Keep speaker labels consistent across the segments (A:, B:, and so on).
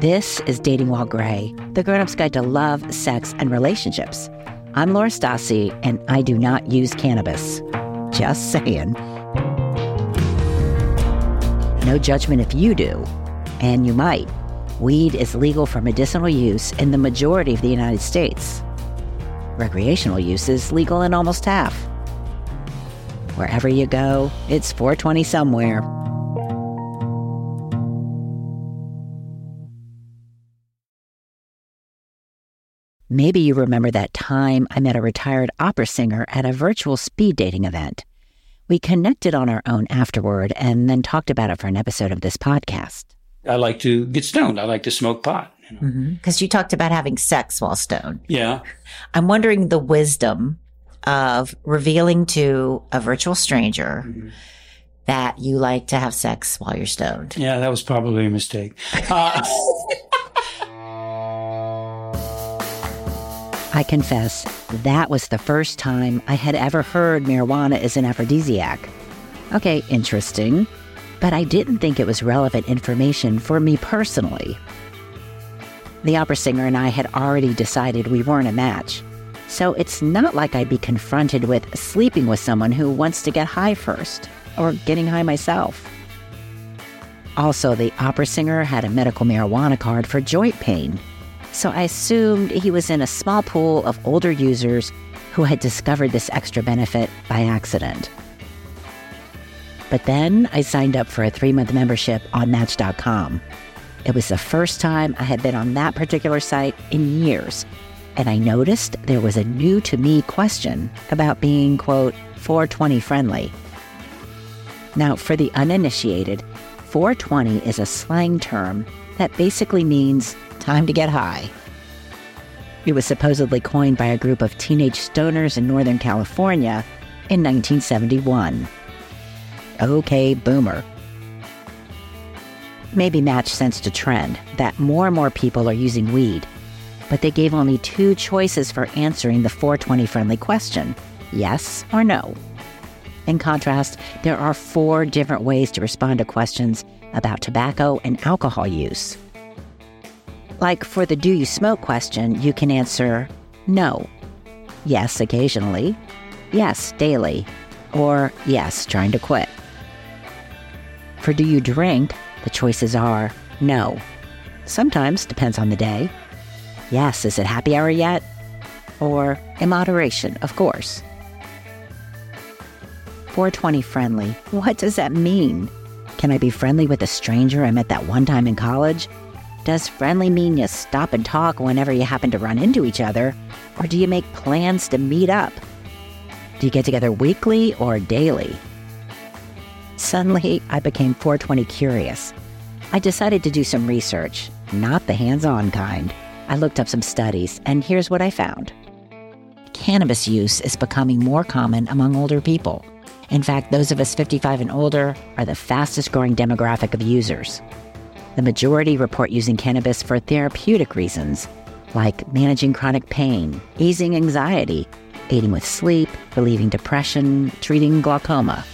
A: This is Dating While Gray, the grown up's guide to love, sex, and relationships. I'm Laura Stassi, and I do not use cannabis. Just saying. No judgment if you do, and you might. Weed is legal for medicinal use in the majority of the United States. Recreational use is legal in almost half. Wherever you go, it's 420 somewhere. Maybe you remember that time I met a retired opera singer at a virtual speed dating event. We connected on our own afterward and then talked about it for an episode of this podcast.
B: I like to get stoned. I like to smoke pot.
C: Because you, know? mm-hmm. you talked about having sex while stoned.
B: Yeah.
C: I'm wondering the wisdom of revealing to a virtual stranger mm-hmm. that you like to have sex while you're stoned.
B: Yeah, that was probably a mistake. Uh,
A: I confess, that was the first time I had ever heard marijuana is an aphrodisiac. Okay, interesting, but I didn't think it was relevant information for me personally. The opera singer and I had already decided we weren't a match, so it's not like I'd be confronted with sleeping with someone who wants to get high first, or getting high myself. Also, the opera singer had a medical marijuana card for joint pain, so I assumed he was in a small pool of older users who had discovered this extra benefit by accident. But then I signed up for a three month membership on Match.com. It was the first time I had been on that particular site in years, and I noticed there was a new to me question about being, quote, 420 friendly. Now, for the uninitiated, 420 is a slang term that basically means time to get high. It was supposedly coined by a group of teenage stoners in Northern California in 1971. Okay, boomer. Maybe Match sensed a trend that more and more people are using weed, but they gave only two choices for answering the 420 friendly question yes or no. In contrast, there are four different ways to respond to questions about tobacco and alcohol use. Like for the do you smoke question, you can answer no, yes, occasionally, yes, daily, or yes, trying to quit. For do you drink, the choices are no. Sometimes, depends on the day. Yes, is it happy hour yet? Or in moderation, of course. 420 friendly, what does that mean? Can I be friendly with a stranger I met that one time in college? Does friendly mean you stop and talk whenever you happen to run into each other? Or do you make plans to meet up? Do you get together weekly or daily? Suddenly, I became 420 curious. I decided to do some research, not the hands on kind. I looked up some studies, and here's what I found cannabis use is becoming more common among older people. In fact, those of us 55 and older are the fastest growing demographic of users. The majority report using cannabis for therapeutic reasons, like managing chronic pain, easing anxiety, aiding with sleep, relieving depression, treating glaucoma.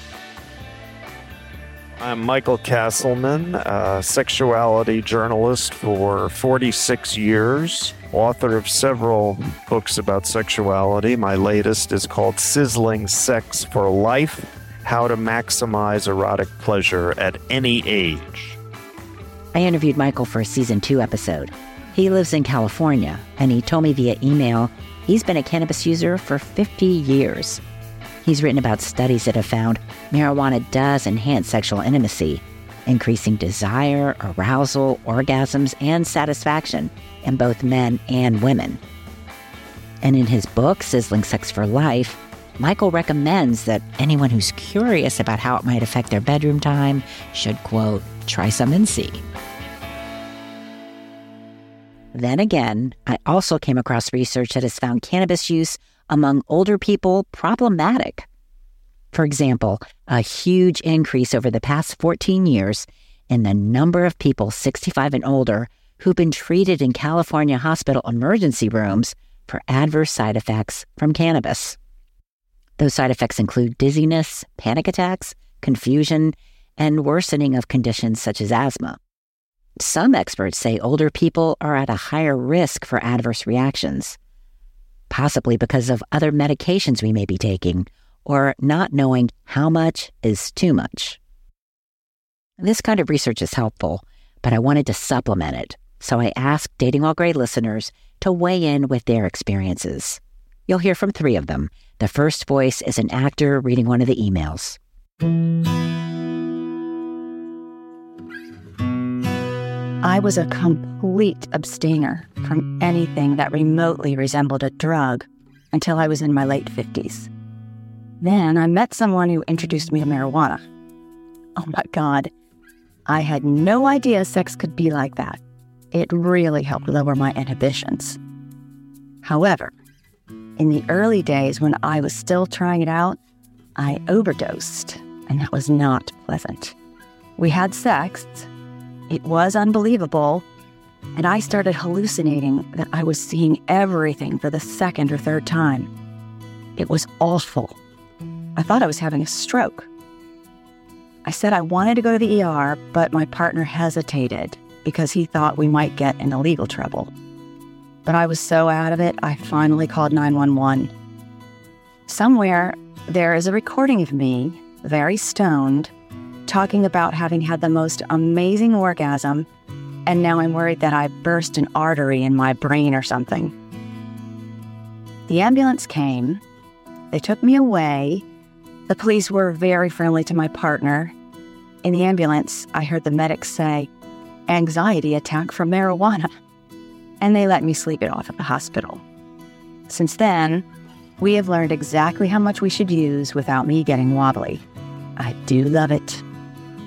D: I'm Michael Castleman, a sexuality journalist for 46 years, author of several books about sexuality. My latest is called Sizzling Sex for Life How to Maximize Erotic Pleasure at Any Age.
A: I interviewed Michael for a season two episode. He lives in California, and he told me via email he's been a cannabis user for 50 years. He's written about studies that have found marijuana does enhance sexual intimacy, increasing desire, arousal, orgasms, and satisfaction in both men and women. And in his book, Sizzling Sex for Life, Michael recommends that anyone who's curious about how it might affect their bedroom time should, quote, try some and see. Then again, I also came across research that has found cannabis use among older people problematic. For example, a huge increase over the past 14 years in the number of people 65 and older who've been treated in California hospital emergency rooms for adverse side effects from cannabis. Those side effects include dizziness, panic attacks, confusion, and worsening of conditions such as asthma. Some experts say older people are at a higher risk for adverse reactions possibly because of other medications we may be taking or not knowing how much is too much. This kind of research is helpful, but I wanted to supplement it, so I asked Dating While Gray listeners to weigh in with their experiences. You'll hear from three of them. The first voice is an actor reading one of the emails.
E: I was a complete abstainer from anything that remotely resembled a drug until I was in my late 50s. Then I met someone who introduced me to marijuana. Oh my God, I had no idea sex could be like that. It really helped lower my inhibitions. However, in the early days when I was still trying it out, I overdosed, and that was not pleasant. We had sex, it was unbelievable. And I started hallucinating that I was seeing everything for the second or third time. It was awful. I thought I was having a stroke. I said I wanted to go to the ER, but my partner hesitated because he thought we might get into legal trouble. But I was so out of it, I finally called 911. Somewhere, there is a recording of me, very stoned, talking about having had the most amazing orgasm, and now I'm worried that I burst an artery in my brain or something. The ambulance came, they took me away. The police were very friendly to my partner. In the ambulance, I heard the medics say, anxiety attack from marijuana, and they let me sleep it off at the hospital. Since then, we have learned exactly how much we should use without me getting wobbly. I do love it.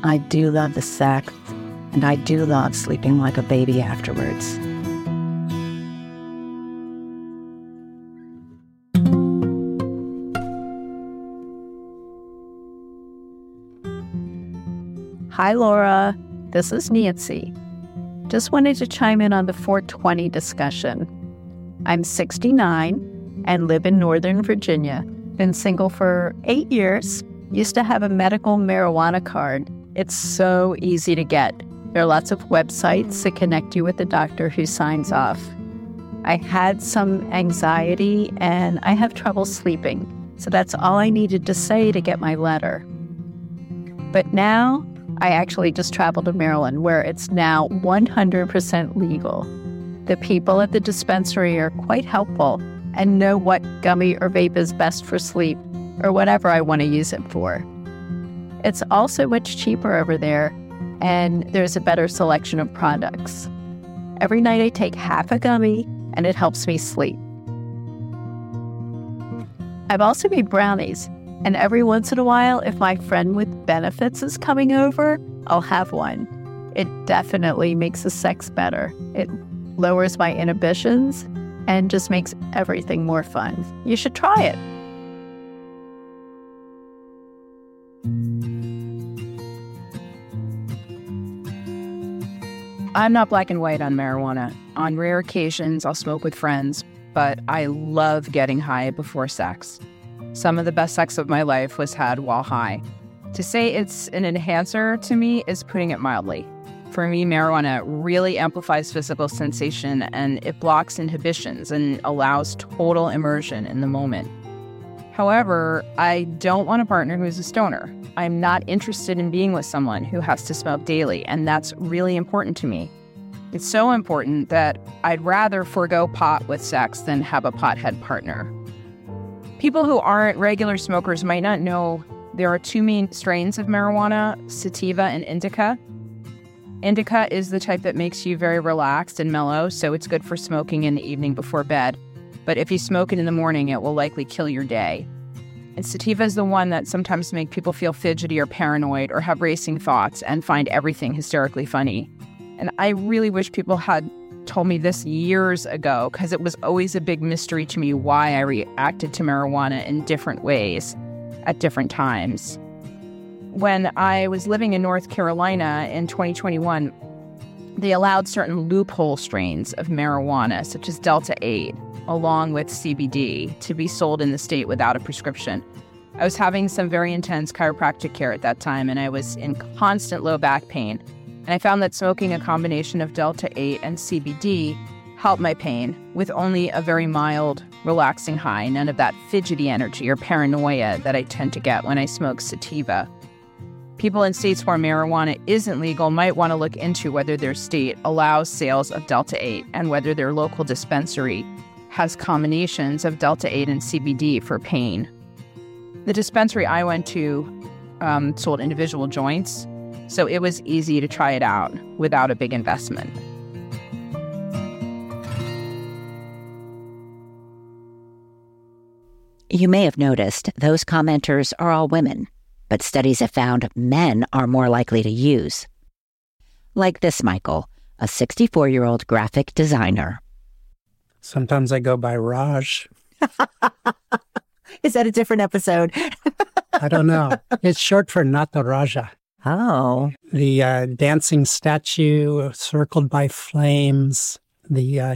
E: I do love the sex, and I do love sleeping like a baby afterwards.
F: Hi, Laura. This is Nancy. Just wanted to chime in on the 420 discussion. I'm 69 and live in Northern Virginia. Been single for eight years. Used to have a medical marijuana card it's so easy to get. There are lots of websites that connect you with a doctor who signs off. I had some anxiety and I have trouble sleeping. So that's all I needed to say to get my letter. But now I actually just traveled to Maryland where it's now 100% legal. The people at the dispensary are quite helpful and know what gummy or vape is best for sleep or whatever I want to use it for. It's also much cheaper over there, and there's a better selection of products. Every night I take half a gummy, and it helps me sleep. I've also made brownies, and every once in a while, if my friend with benefits is coming over, I'll have one. It definitely makes the sex better. It lowers my inhibitions and just makes everything more fun. You should try it.
G: I'm not black and white on marijuana. On rare occasions, I'll smoke with friends, but I love getting high before sex. Some of the best sex of my life was had while high. To say it's an enhancer to me is putting it mildly. For me, marijuana really amplifies physical sensation and it blocks inhibitions and allows total immersion in the moment. However, I don't want a partner who's a stoner. I'm not interested in being with someone who has to smoke daily, and that's really important to me. It's so important that I'd rather forego pot with sex than have a pothead partner. People who aren't regular smokers might not know there are two main strains of marijuana sativa and indica. Indica is the type that makes you very relaxed and mellow, so it's good for smoking in the evening before bed. But if you smoke it in the morning, it will likely kill your day. And sativa is the one that sometimes make people feel fidgety or paranoid or have racing thoughts and find everything hysterically funny. And I really wish people had told me this years ago because it was always a big mystery to me why I reacted to marijuana in different ways at different times. When I was living in North Carolina in 2021, they allowed certain loophole strains of marijuana, such as Delta 8, along with CBD, to be sold in the state without a prescription. I was having some very intense chiropractic care at that time, and I was in constant low back pain. And I found that smoking a combination of Delta 8 and CBD helped my pain with only a very mild, relaxing high, none of that fidgety energy or paranoia that I tend to get when I smoke sativa. People in states where marijuana isn't legal might want to look into whether their state allows sales of Delta 8 and whether their local dispensary has combinations of Delta 8 and CBD for pain. The dispensary I went to um, sold individual joints, so it was easy to try it out without a big investment.
A: You may have noticed those commenters are all women, but studies have found men are more likely to use. Like this Michael, a 64 year old graphic designer.
H: Sometimes I go by Raj.
A: Is that a different episode?
H: I don't know. It's short for Nataraja.
A: Oh.
H: The uh, dancing statue circled by flames, the uh,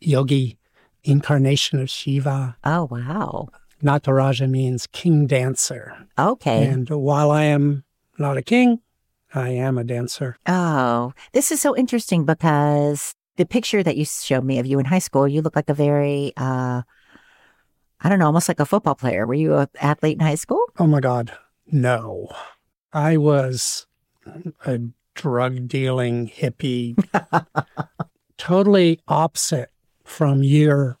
H: yogi incarnation of Shiva.
A: Oh, wow.
H: Nataraja means king dancer.
A: Okay.
H: And while I am not a king, I am a dancer.
A: Oh, this is so interesting because the picture that you showed me of you in high school, you look like a very, uh, I don't know, almost like a football player. Were you an athlete in high school?
H: Oh my God. No. I was a drug dealing hippie, totally opposite from your,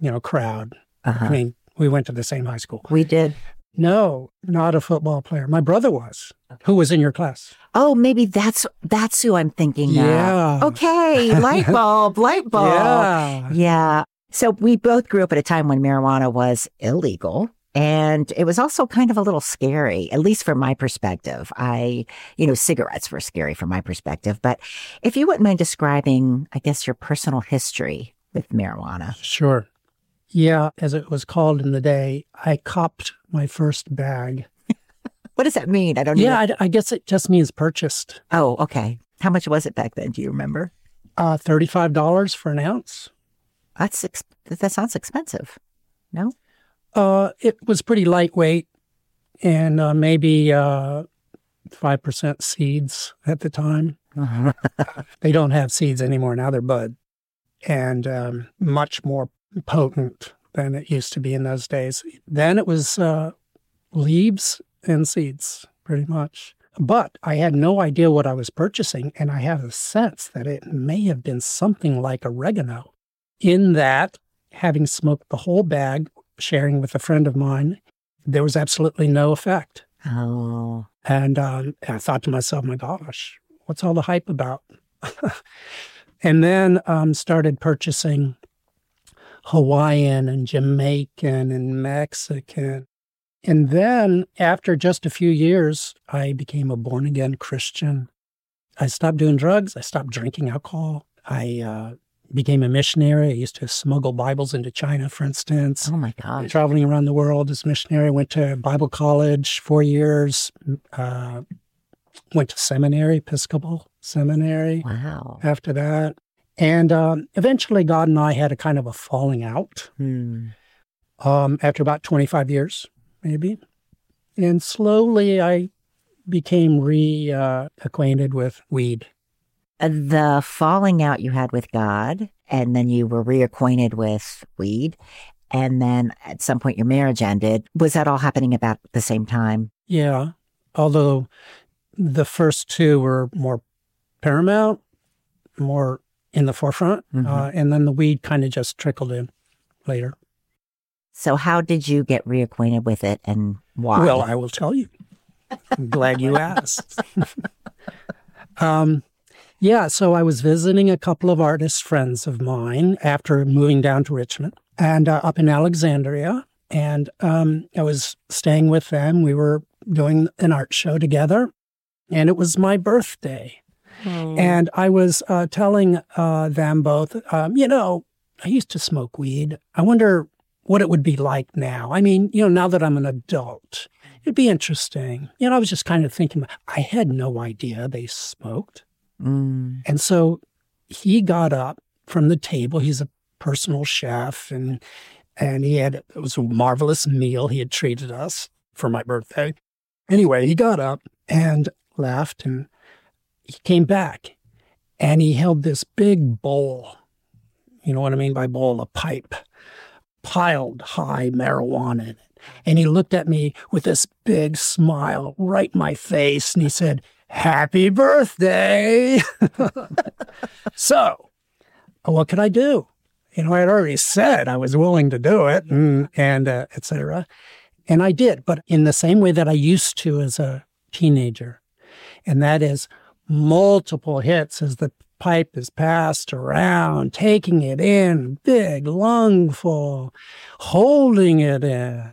H: you know, crowd.
A: Uh-huh.
H: I mean, we went to the same high school.
A: We did.
H: No, not a football player. My brother was. Who was in your class?
A: Oh, maybe that's that's who I'm thinking
H: Yeah.
A: of. Okay, light bulb, light bulb.
H: Yeah.
A: Yeah. So we both grew up at a time when marijuana was illegal. And it was also kind of a little scary, at least from my perspective. I, you know, cigarettes were scary from my perspective. But if you wouldn't mind describing, I guess, your personal history with marijuana.
H: Sure. Yeah, as it was called in the day, I copped my first bag.
A: What does that mean? I don't
H: know.
A: Yeah,
H: I, I guess it just means purchased.
A: Oh, okay. How much was it back then? Do you remember?
H: Uh, $35 for an ounce.
A: That's ex- that sounds expensive. No?
H: Uh, it was pretty lightweight and uh, maybe uh, 5% seeds at the time. they don't have seeds anymore. Now they're bud and um, much more potent than it used to be in those days. Then it was uh, leaves and seeds, pretty much. But I had no idea what I was purchasing, and I have a sense that it may have been something like oregano. In that, having smoked the whole bag, sharing with a friend of mine, there was absolutely no effect.
A: Oh.
H: And um, I thought to myself, my gosh, what's all the hype about? and then um, started purchasing Hawaiian and Jamaican and Mexican. And then after just a few years, I became a born again Christian. I stopped doing drugs. I stopped drinking alcohol. I uh, became a missionary. I used to smuggle Bibles into China, for instance.
A: Oh my God.
H: Traveling around the world as a missionary. Went to Bible college four years. Uh, went to seminary, Episcopal seminary.
A: Wow.
H: After that, and um, eventually, God and I had a kind of a falling out.
A: Hmm.
H: Um, after about 25 years, maybe. And slowly I became reacquainted with weed.
C: Uh, The falling out you had with God, and then you were reacquainted with weed, and then at some point your marriage ended. Was that all happening about the same time?
H: Yeah. Although the first two were more paramount, more in the forefront,
C: Mhm.
H: uh, and then the weed kind of just trickled in later.
C: So, how did you get reacquainted with it, and why?
H: Well, I will tell you. I'm glad you asked. um, yeah, so I was visiting a couple of artist friends of mine after moving down to Richmond and uh, up in Alexandria. And um, I was staying with them. We were doing an art show together, and it was my birthday. And I was uh, telling uh, them both, um, you know, I used to smoke weed. I wonder what it would be like now. I mean, you know, now that I'm an adult, it'd be interesting. You know, I was just kind of thinking, I had no idea they smoked.
C: Mm.
H: And so he got up from the table. He's a personal chef and and he had it was a marvelous meal he had treated us for my birthday. Anyway, he got up and left and he came back and he held this big bowl. You know what I mean by bowl? A pipe, piled high marijuana in it. And he looked at me with this big smile right in my face and he said, Happy birthday. so, what could I do? You know, I had already said I was willing to do it and, and uh, et cetera. And I did, but in the same way that I used to as a teenager. And that is multiple hits as the pipe is passed around, taking it in, big lungful, holding it in.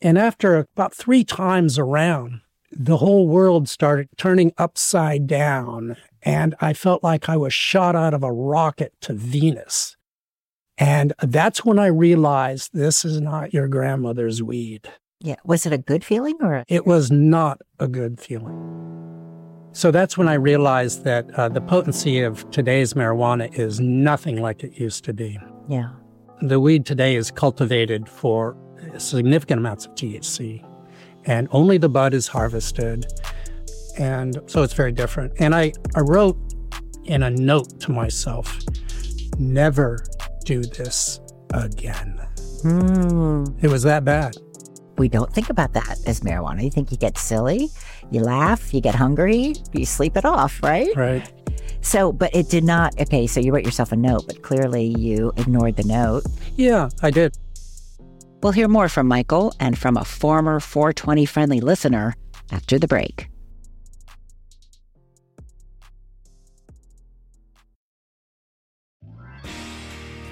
H: And after about three times around, the whole world started turning upside down. And I felt like I was shot out of a rocket to Venus. And that's when I realized this is not your grandmother's weed.
C: Yeah. Was it a good feeling or?
H: It was not a good feeling. So that's when I realized that uh, the potency of today's marijuana is nothing like it used to be.
C: Yeah.
H: The weed today is cultivated for significant amounts of THC, and only the bud is harvested. And so it's very different. And I, I wrote in a note to myself never do this again.
C: Mm.
H: It was that bad.
C: We don't think about that as marijuana. You think you get silly, you laugh, you get hungry, you sleep it off, right?
H: Right.
C: So, but it did not. Okay, so you wrote yourself a note, but clearly you ignored the note.
H: Yeah, I did.
A: We'll hear more from Michael and from a former 420 friendly listener after the break.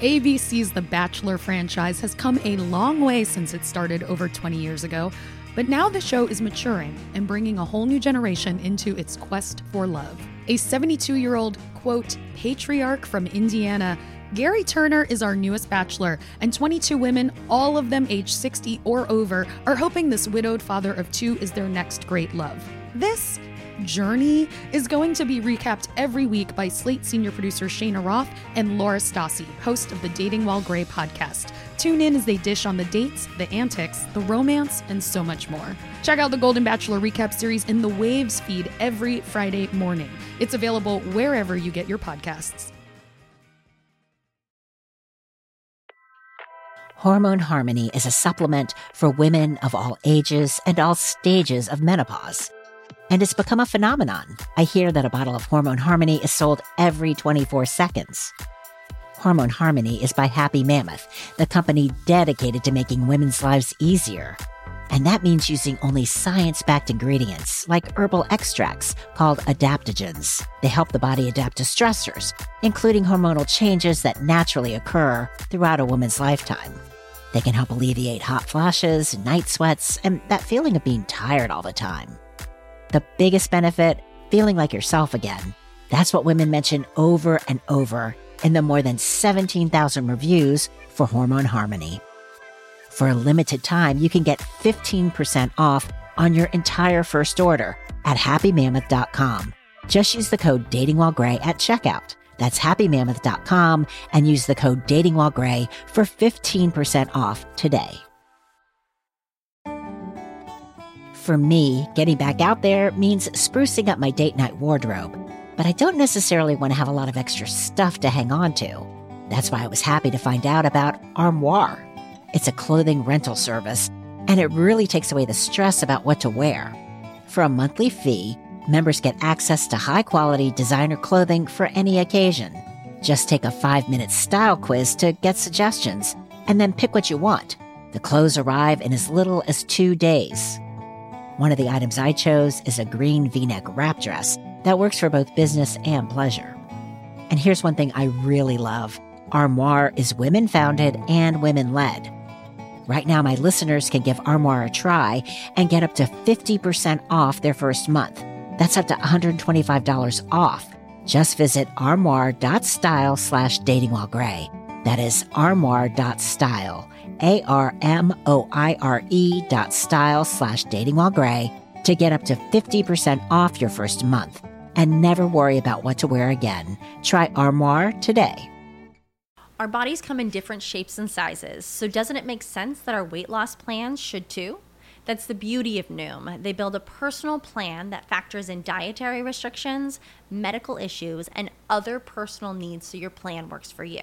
I: ABC's The Bachelor franchise has come a long way since it started over 20 years ago, but now the show is maturing and bringing a whole new generation into its quest for love. A 72 year old, quote, patriarch from Indiana, Gary Turner is our newest bachelor, and 22 women, all of them age 60 or over, are hoping this widowed father of two is their next great love. This journey is going to be recapped every week by Slate senior producer Shayna Roth and Laura Stassi, host of the Dating While Gray podcast. Tune in as they dish on the dates, the antics, the romance, and so much more. Check out the Golden Bachelor recap series in the Waves feed every Friday morning. It's available wherever you get your podcasts.
A: Hormone Harmony is a supplement for women of all ages and all stages of menopause. And it's become a phenomenon. I hear that a bottle of Hormone Harmony is sold every 24 seconds. Hormone Harmony is by Happy Mammoth, the company dedicated to making women's lives easier. And that means using only science backed ingredients like herbal extracts called adaptogens. They help the body adapt to stressors, including hormonal changes that naturally occur throughout a woman's lifetime. They can help alleviate hot flashes, night sweats, and that feeling of being tired all the time. The biggest benefit feeling like yourself again. That's what women mention over and over in the more than 17,000 reviews for Hormone Harmony. For a limited time, you can get 15% off on your entire first order at happymammoth.com. Just use the code DatingWhileGray at checkout. That's happymammoth.com and use the code DatingWhileGray for 15% off today. For me, getting back out there means sprucing up my date night wardrobe, but I don't necessarily want to have a lot of extra stuff to hang on to. That's why I was happy to find out about Armoire. It's a clothing rental service, and it really takes away the stress about what to wear. For a monthly fee, members get access to high quality designer clothing for any occasion. Just take a five minute style quiz to get suggestions, and then pick what you want. The clothes arrive in as little as two days. One of the items I chose is a green v neck wrap dress that works for both business and pleasure. And here's one thing I really love Armoire is women founded and women led. Right now, my listeners can give Armoire a try and get up to 50% off their first month. That's up to $125 off. Just visit armoire.style slash dating gray. That is armoire.style, A R M O I R E dot style slash dating while gray to get up to 50% off your first month. And never worry about what to wear again. Try Armoire today.
J: Our bodies come in different shapes and sizes, so doesn't it make sense that our weight loss plans should too? That's the beauty of Noom. They build a personal plan that factors in dietary restrictions, medical issues, and other personal needs so your plan works for you.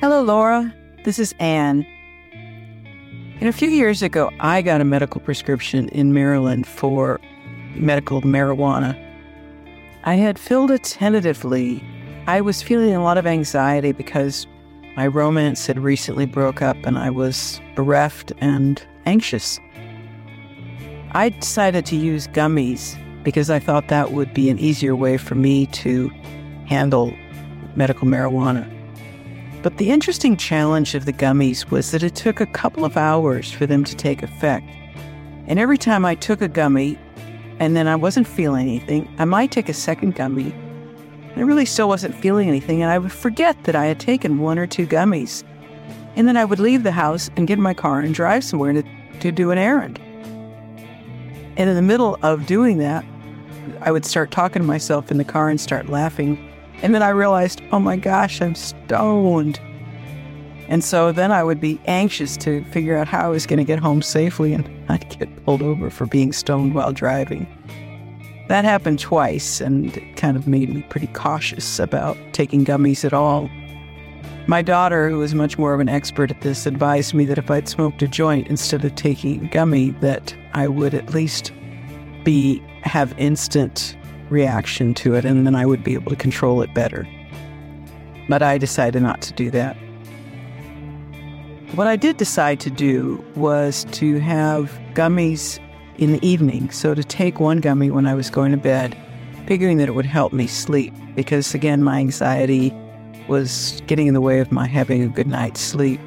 K: Hello, Laura. This is Anne. And a few years ago, I got a medical prescription in Maryland for medical marijuana. I had filled it tentatively. I was feeling a lot of anxiety because my romance had recently broke up and I was bereft and anxious. I decided to use gummies because I thought that would be an easier way for me to handle medical marijuana. But the interesting challenge of the gummies was that it took a couple of hours for them to take effect. And every time I took a gummy and then I wasn't feeling anything, I might take a second gummy and I really still wasn't feeling anything. And I would forget that I had taken one or two gummies. And then I would leave the house and get in my car and drive somewhere to, to do an errand. And in the middle of doing that, I would start talking to myself in the car and start laughing. And then I realized, oh my gosh, I'm stoned. And so then I would be anxious to figure out how I was going to get home safely and not get pulled over for being stoned while driving. That happened twice and it kind of made me pretty cautious about taking gummies at all. My daughter, who is much more of an expert at this, advised me that if I'd smoked a joint instead of taking gummy, that I would at least be have instant reaction to it and then I would be able to control it better. But I decided not to do that. What I did decide to do was to have gummies in the evening. So to take one gummy when I was going to bed, figuring that it would help me sleep, because again, my anxiety was getting in the way of my having a good night's sleep.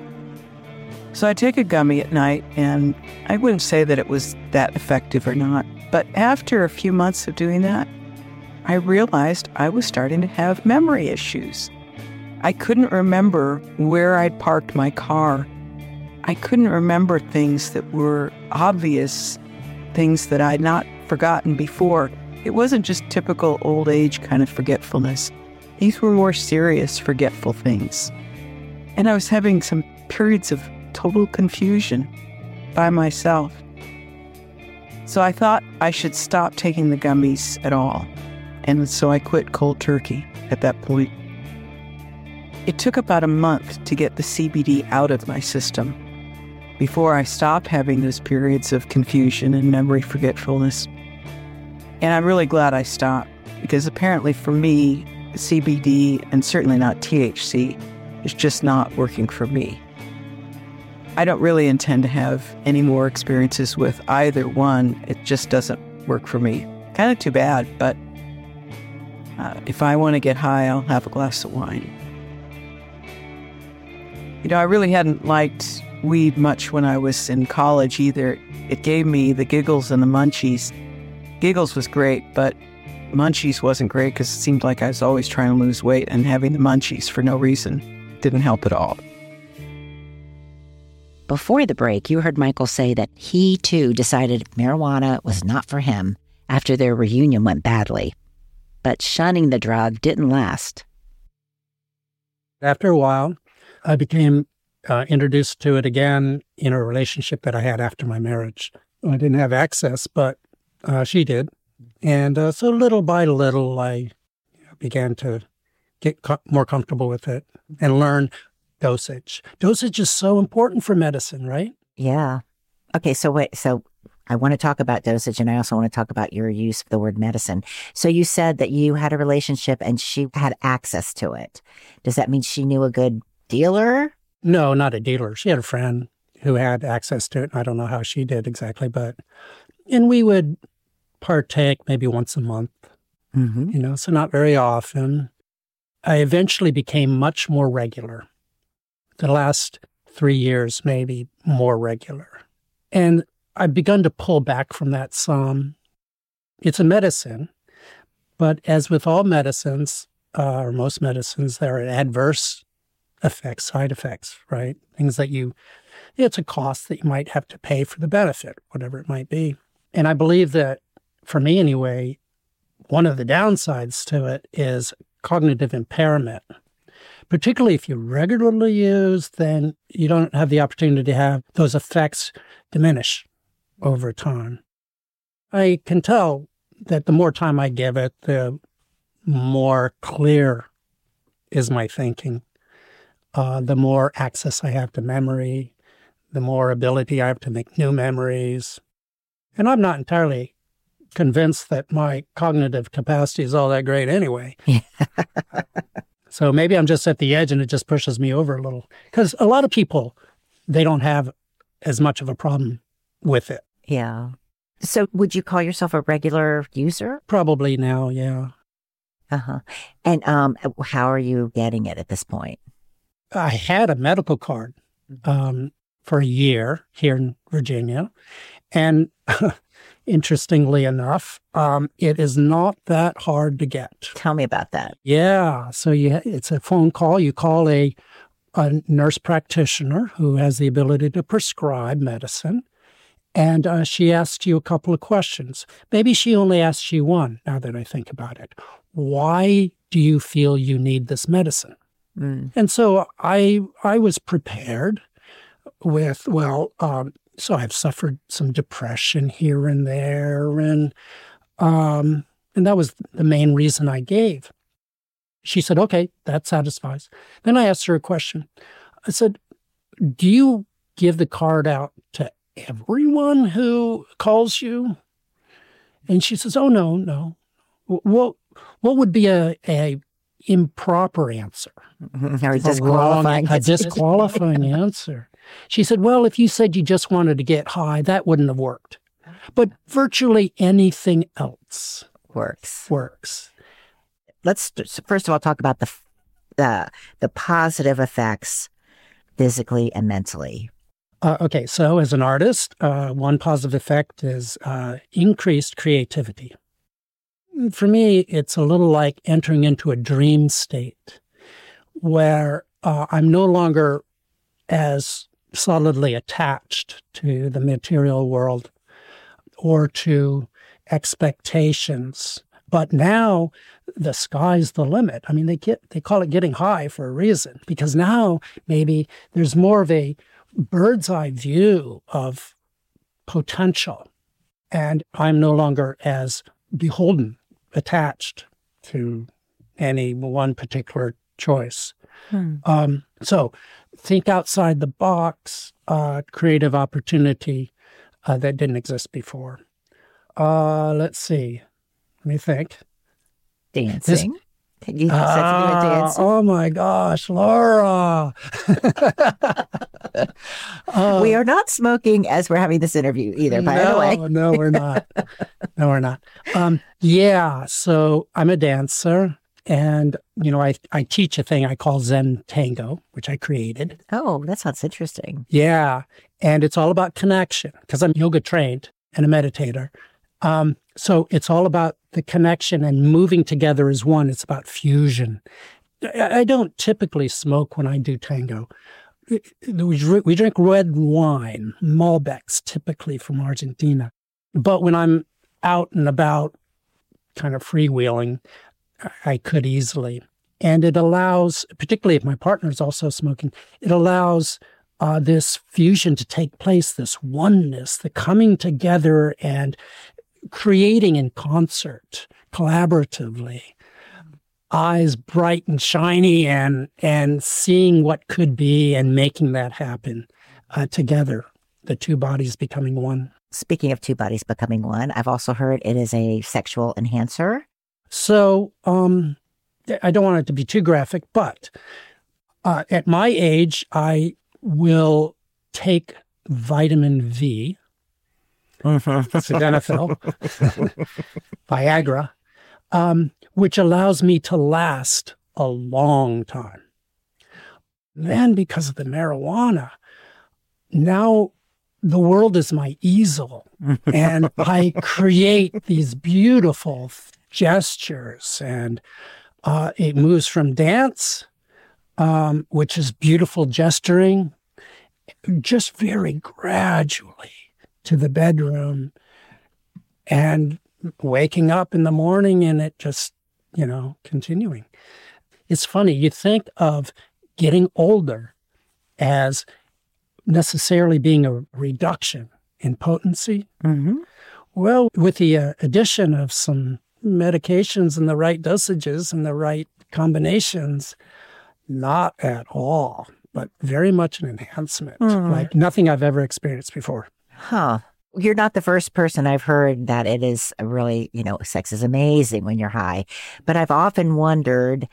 K: So I take a gummy at night, and I wouldn't say that it was that effective or not. But after a few months of doing that, I realized I was starting to have memory issues. I couldn't remember where I'd parked my car I couldn't remember things that were obvious, things that I'd not forgotten before. It wasn't just typical old age kind of forgetfulness. These were more serious, forgetful things. And I was having some periods of total confusion by myself. So I thought I should stop taking the gummies at all. And so I quit cold turkey at that point. It took about a month to get the CBD out of my system before I stopped having those periods of confusion and memory forgetfulness. And I'm really glad I stopped because apparently for me, CBD and certainly not THC is just not working for me. I don't really intend to have any more experiences with either one. It just doesn't work for me. Kind of too bad, but uh, if I want to get high, I'll have a glass of wine. You know, I really hadn't liked weed much when I was in college either. It gave me the giggles and the munchies. Giggles was great, but munchies wasn't great because it seemed like I was always trying to lose weight and having the munchies for no reason didn't help at all.
A: Before the break, you heard Michael say that he too decided marijuana was not for him after their reunion went badly. But shunning the drug didn't last.
H: After a while, I became uh, introduced to it again in a relationship that I had after my marriage. I didn't have access, but uh, she did. And uh, so little by little, I began to get co- more comfortable with it and learn dosage. Dosage is so important for medicine, right?
C: Yeah. Okay, so wait, so I want to talk about dosage and I also want to talk about your use of the word medicine. So you said that you had a relationship and she had access to it. Does that mean she knew a good dealer?
H: No, not a dealer. She had a friend who had access to it. I don't know how she did exactly, but and we would partake maybe once a month.
C: Mm-hmm.
H: You know, so not very often. I eventually became much more regular. The last three years, maybe more regular. And I've begun to pull back from that some. It's a medicine, but as with all medicines, uh, or most medicines, there are adverse effects, side effects, right? Things that you, it's a cost that you might have to pay for the benefit, whatever it might be. And I believe that, for me anyway, one of the downsides to it is cognitive impairment. Particularly if you regularly use, then you don't have the opportunity to have those effects diminish over time. I can tell that the more time I give it, the more clear is my thinking. Uh, the more access I have to memory, the more ability I have to make new memories. And I'm not entirely convinced that my cognitive capacity is all that great anyway. so maybe I'm just at the edge and it just pushes me over a little. Because a lot of people, they don't have as much of a problem with it.
C: Yeah. So would you call yourself a regular user?
H: Probably now, yeah.
C: Uh-huh. And um how are you getting it at this point?
H: I had a medical card um, for a year here in Virginia. And interestingly enough, um, it is not that hard to get.
C: Tell me about that.
H: Yeah. So you, it's a phone call. You call a, a nurse practitioner who has the ability to prescribe medicine. And uh, she asks you a couple of questions. Maybe she only asks you one, now that I think about it. Why do you feel you need this medicine?
C: Mm.
H: And so I I was prepared with well, um, so I've suffered some depression here and there, and um, and that was the main reason I gave. She said, "Okay, that satisfies." Then I asked her a question. I said, "Do you give the card out to everyone who calls you?" And she says, "Oh no, no. What what would be a a improper answer.
C: Or a disqualifying
H: a disqualifying answer. She said, Well, if you said you just wanted to get high, that wouldn't have worked. But virtually anything else
C: works.
H: Works.
C: Let's first of all talk about the the the positive effects physically and mentally.
H: Uh, okay, so as an artist, uh, one positive effect is uh, increased creativity. For me, it's a little like entering into a dream state where uh, I'm no longer as solidly attached to the material world or to expectations. But now the sky's the limit. I mean, they get they call it getting high for a reason because now maybe there's more of a bird's eye view of potential, and I'm no longer as beholden, attached to any one particular choice.
C: Hmm.
H: Um, so think outside the box, uh, creative opportunity uh, that didn't exist before. Uh, let's see. Let me think.
C: Dancing.
A: You said something about
H: Ah,
A: dancing.
H: oh my gosh, Laura. Uh,
A: we are not smoking as we're having this interview either, by
H: no,
A: the way.
H: no, we're not. No, we're not. Um, yeah, so I'm a dancer, and you know, I I teach a thing I call Zen Tango, which I created.
A: Oh, that sounds interesting.
H: Yeah, and it's all about connection because I'm yoga trained and a meditator. Um, so it's all about the connection and moving together as one. It's about fusion. I I don't typically smoke when I do tango. We we drink red wine, Malbecs, typically from Argentina. But when I'm out and about, kind of freewheeling, I- could easily. And it allows, particularly if my partner is also smoking, it allows uh, this fusion to take place, this oneness, the coming together and creating in concert, collaboratively eyes bright and shiny and and seeing what could be and making that happen uh, together the two bodies becoming one
A: Speaking of two bodies becoming one, I've also heard it is a sexual enhancer.
H: So um i don't want it to be too graphic but uh, at my age i will take vitamin v sildenafil viagra um, which allows me to last a long time. Then, because of the marijuana, now the world is my easel, and I create these beautiful gestures, and uh, it moves from dance, um, which is beautiful gesturing, just very gradually to the bedroom, and waking up in the morning and it just, you know, continuing. It's funny, you think of getting older as necessarily being a reduction in potency.
A: Mm-hmm.
H: Well, with the uh, addition of some medications and the right dosages and the right combinations, not at all, but very much an enhancement,
A: Mm.
H: like nothing I've ever experienced before.
A: Huh. You're not the first person I've heard that it is really, you know, sex is amazing when you're high. But I've often wondered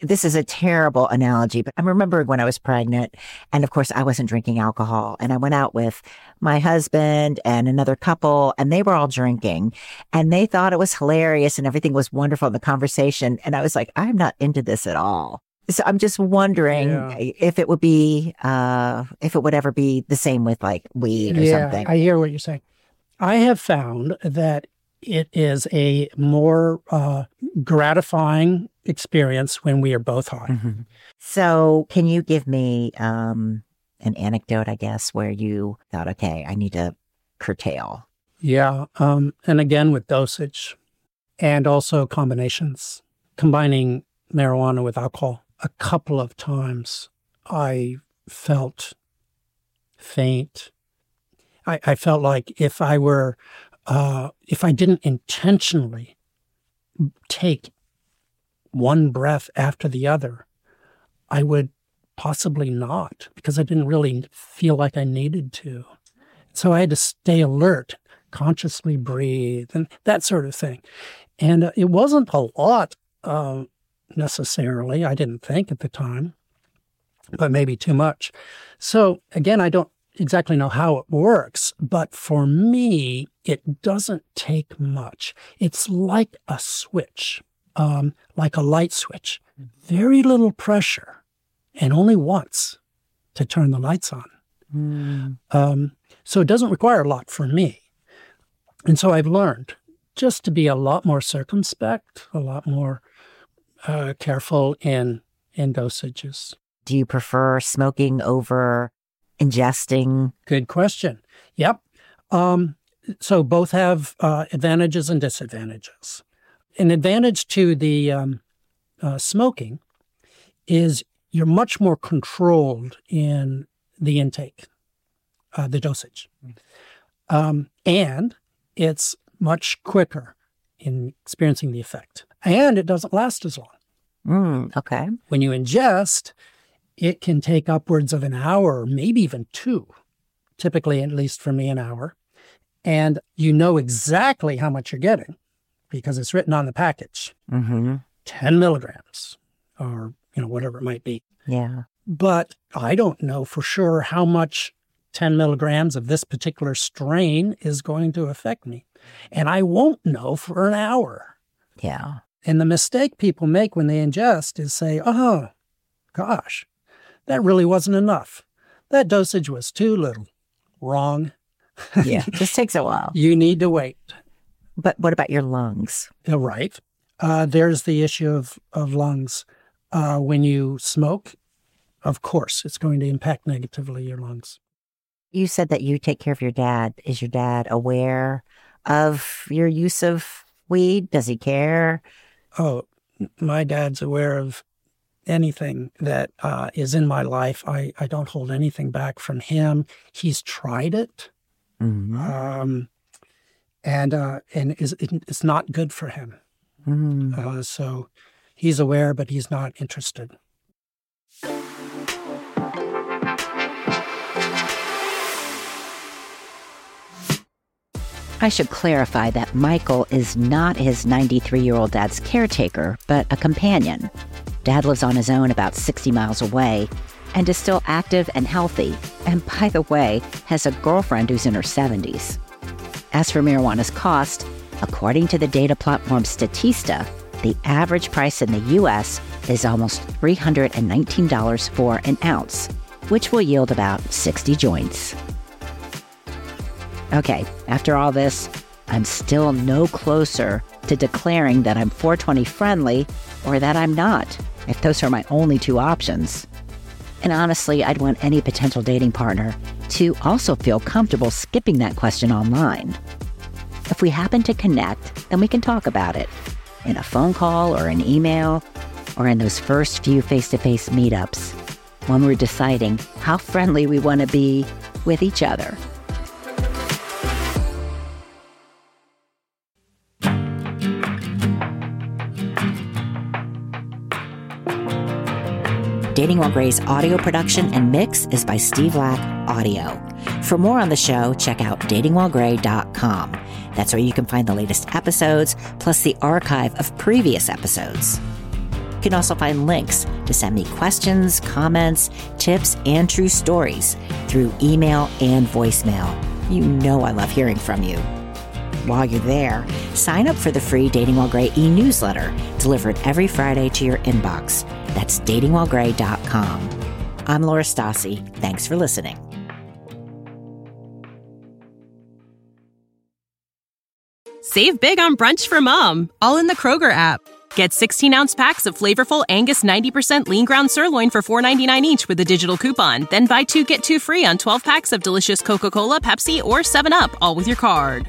A: this is a terrible analogy, but I'm remembering when I was pregnant, and of course, I wasn't drinking alcohol, and I went out with my husband and another couple, and they were all drinking, and they thought it was hilarious and everything was wonderful in the conversation. And I was like, I'm not into this at all. So I'm just wondering
H: Yeah.
A: if it would be, uh, if it would ever be the same with like weed or
H: yeah,
A: something.
H: I hear what you're saying. I have found that it is a more uh, gratifying experience when we are both high.
A: Mm-hmm. So, can you give me um, an anecdote, I guess, where you thought, okay, I need to curtail?
H: Yeah. Um, and again, with dosage and also combinations, combining marijuana with alcohol. A couple of times I felt faint. I, I felt like if I were, uh, if I didn't intentionally take one breath after the other, I would possibly not because I didn't really feel like I needed to. So I had to stay alert, consciously breathe, and that sort of thing. And uh, it wasn't a lot uh, necessarily, I didn't think at the time, but maybe too much. So again, I don't exactly know how it works, but for me, it doesn't take much. It's like a switch, um, like a light switch. Very little pressure, and only once to turn the lights on. Um, so it doesn't require a lot for me. And so I've learned just to be a lot more circumspect, a lot more uh, careful in in dosages.
A: Do you prefer smoking over ingesting?
H: Good question. Yep. Um, so both have uh, advantages and disadvantages. An advantage to the um, uh, smoking is you're much more controlled in the intake, uh, the dosage, um, and it's much quicker in experiencing the effect, and it doesn't last as long.
A: Mm, okay.
H: When you ingest, it can take upwards of an hour, maybe even two, typically, at least for me, an hour. And you know exactly how much you're getting because it's written on the package
A: Mm-hmm.
H: 10 milligrams or, you know, whatever it might be.
C: Yeah.
H: But I don't know for sure how much 10 milligrams of this particular strain is going to affect me. And I won't know for an hour.
C: Yeah.
H: And the mistake people make when they ingest is say, oh, gosh, that really wasn't enough. That dosage was too little. Wrong.
C: Yeah. Just takes a while.
H: You need to wait.
C: But what about your lungs?
H: Uh, right. Uh, there's the issue of, of lungs. Uh, when you smoke, of course, it's going to impact negatively your lungs.
C: You said that you take care of your dad. Is your dad aware of your use of weed? Does he care?
H: Oh, my dad's aware of anything that uh, is in my life. I, I don't hold anything back from him. He's tried it.
C: Mm-hmm.
H: Um, and uh, and is it's not good for him.
C: Mm.
H: Uh, so he's aware, but he's not interested.
A: I should clarify that Michael is not his 93 year old dad's caretaker, but a companion. Dad lives on his own about 60 miles away and is still active and healthy, and by the way, has a girlfriend who's in her 70s. As for marijuana's cost, according to the data platform Statista, the average price in the US is almost $319 for an ounce, which will yield about 60 joints. Okay, after all this, I'm still no closer to declaring that I'm 420 friendly or that I'm not, if those are my only two options. And honestly, I'd want any potential dating partner to also feel comfortable skipping that question online. If we happen to connect, then we can talk about it in a phone call or an email or in those first few face to face meetups when we're deciding how friendly we want to be with each other. Dating While Gray's audio production and mix is by Steve Lack Audio. For more on the show, check out datingwhilegray.com. That's where you can find the latest episodes, plus the archive of previous episodes. You can also find links to send me questions, comments, tips, and true stories through email and voicemail. You know I love hearing from you. While you're there, sign up for the free Dating While Gray e newsletter delivered every Friday to your inbox. That's datingwhilegray.com. I'm Laura Stassi. Thanks for listening.
L: Save big on brunch for mom, all in the Kroger app. Get 16 ounce packs of flavorful Angus 90% lean ground sirloin for $4.99 each with a digital coupon. Then buy two get two free on 12 packs of delicious Coca Cola, Pepsi, or 7UP, all with your card.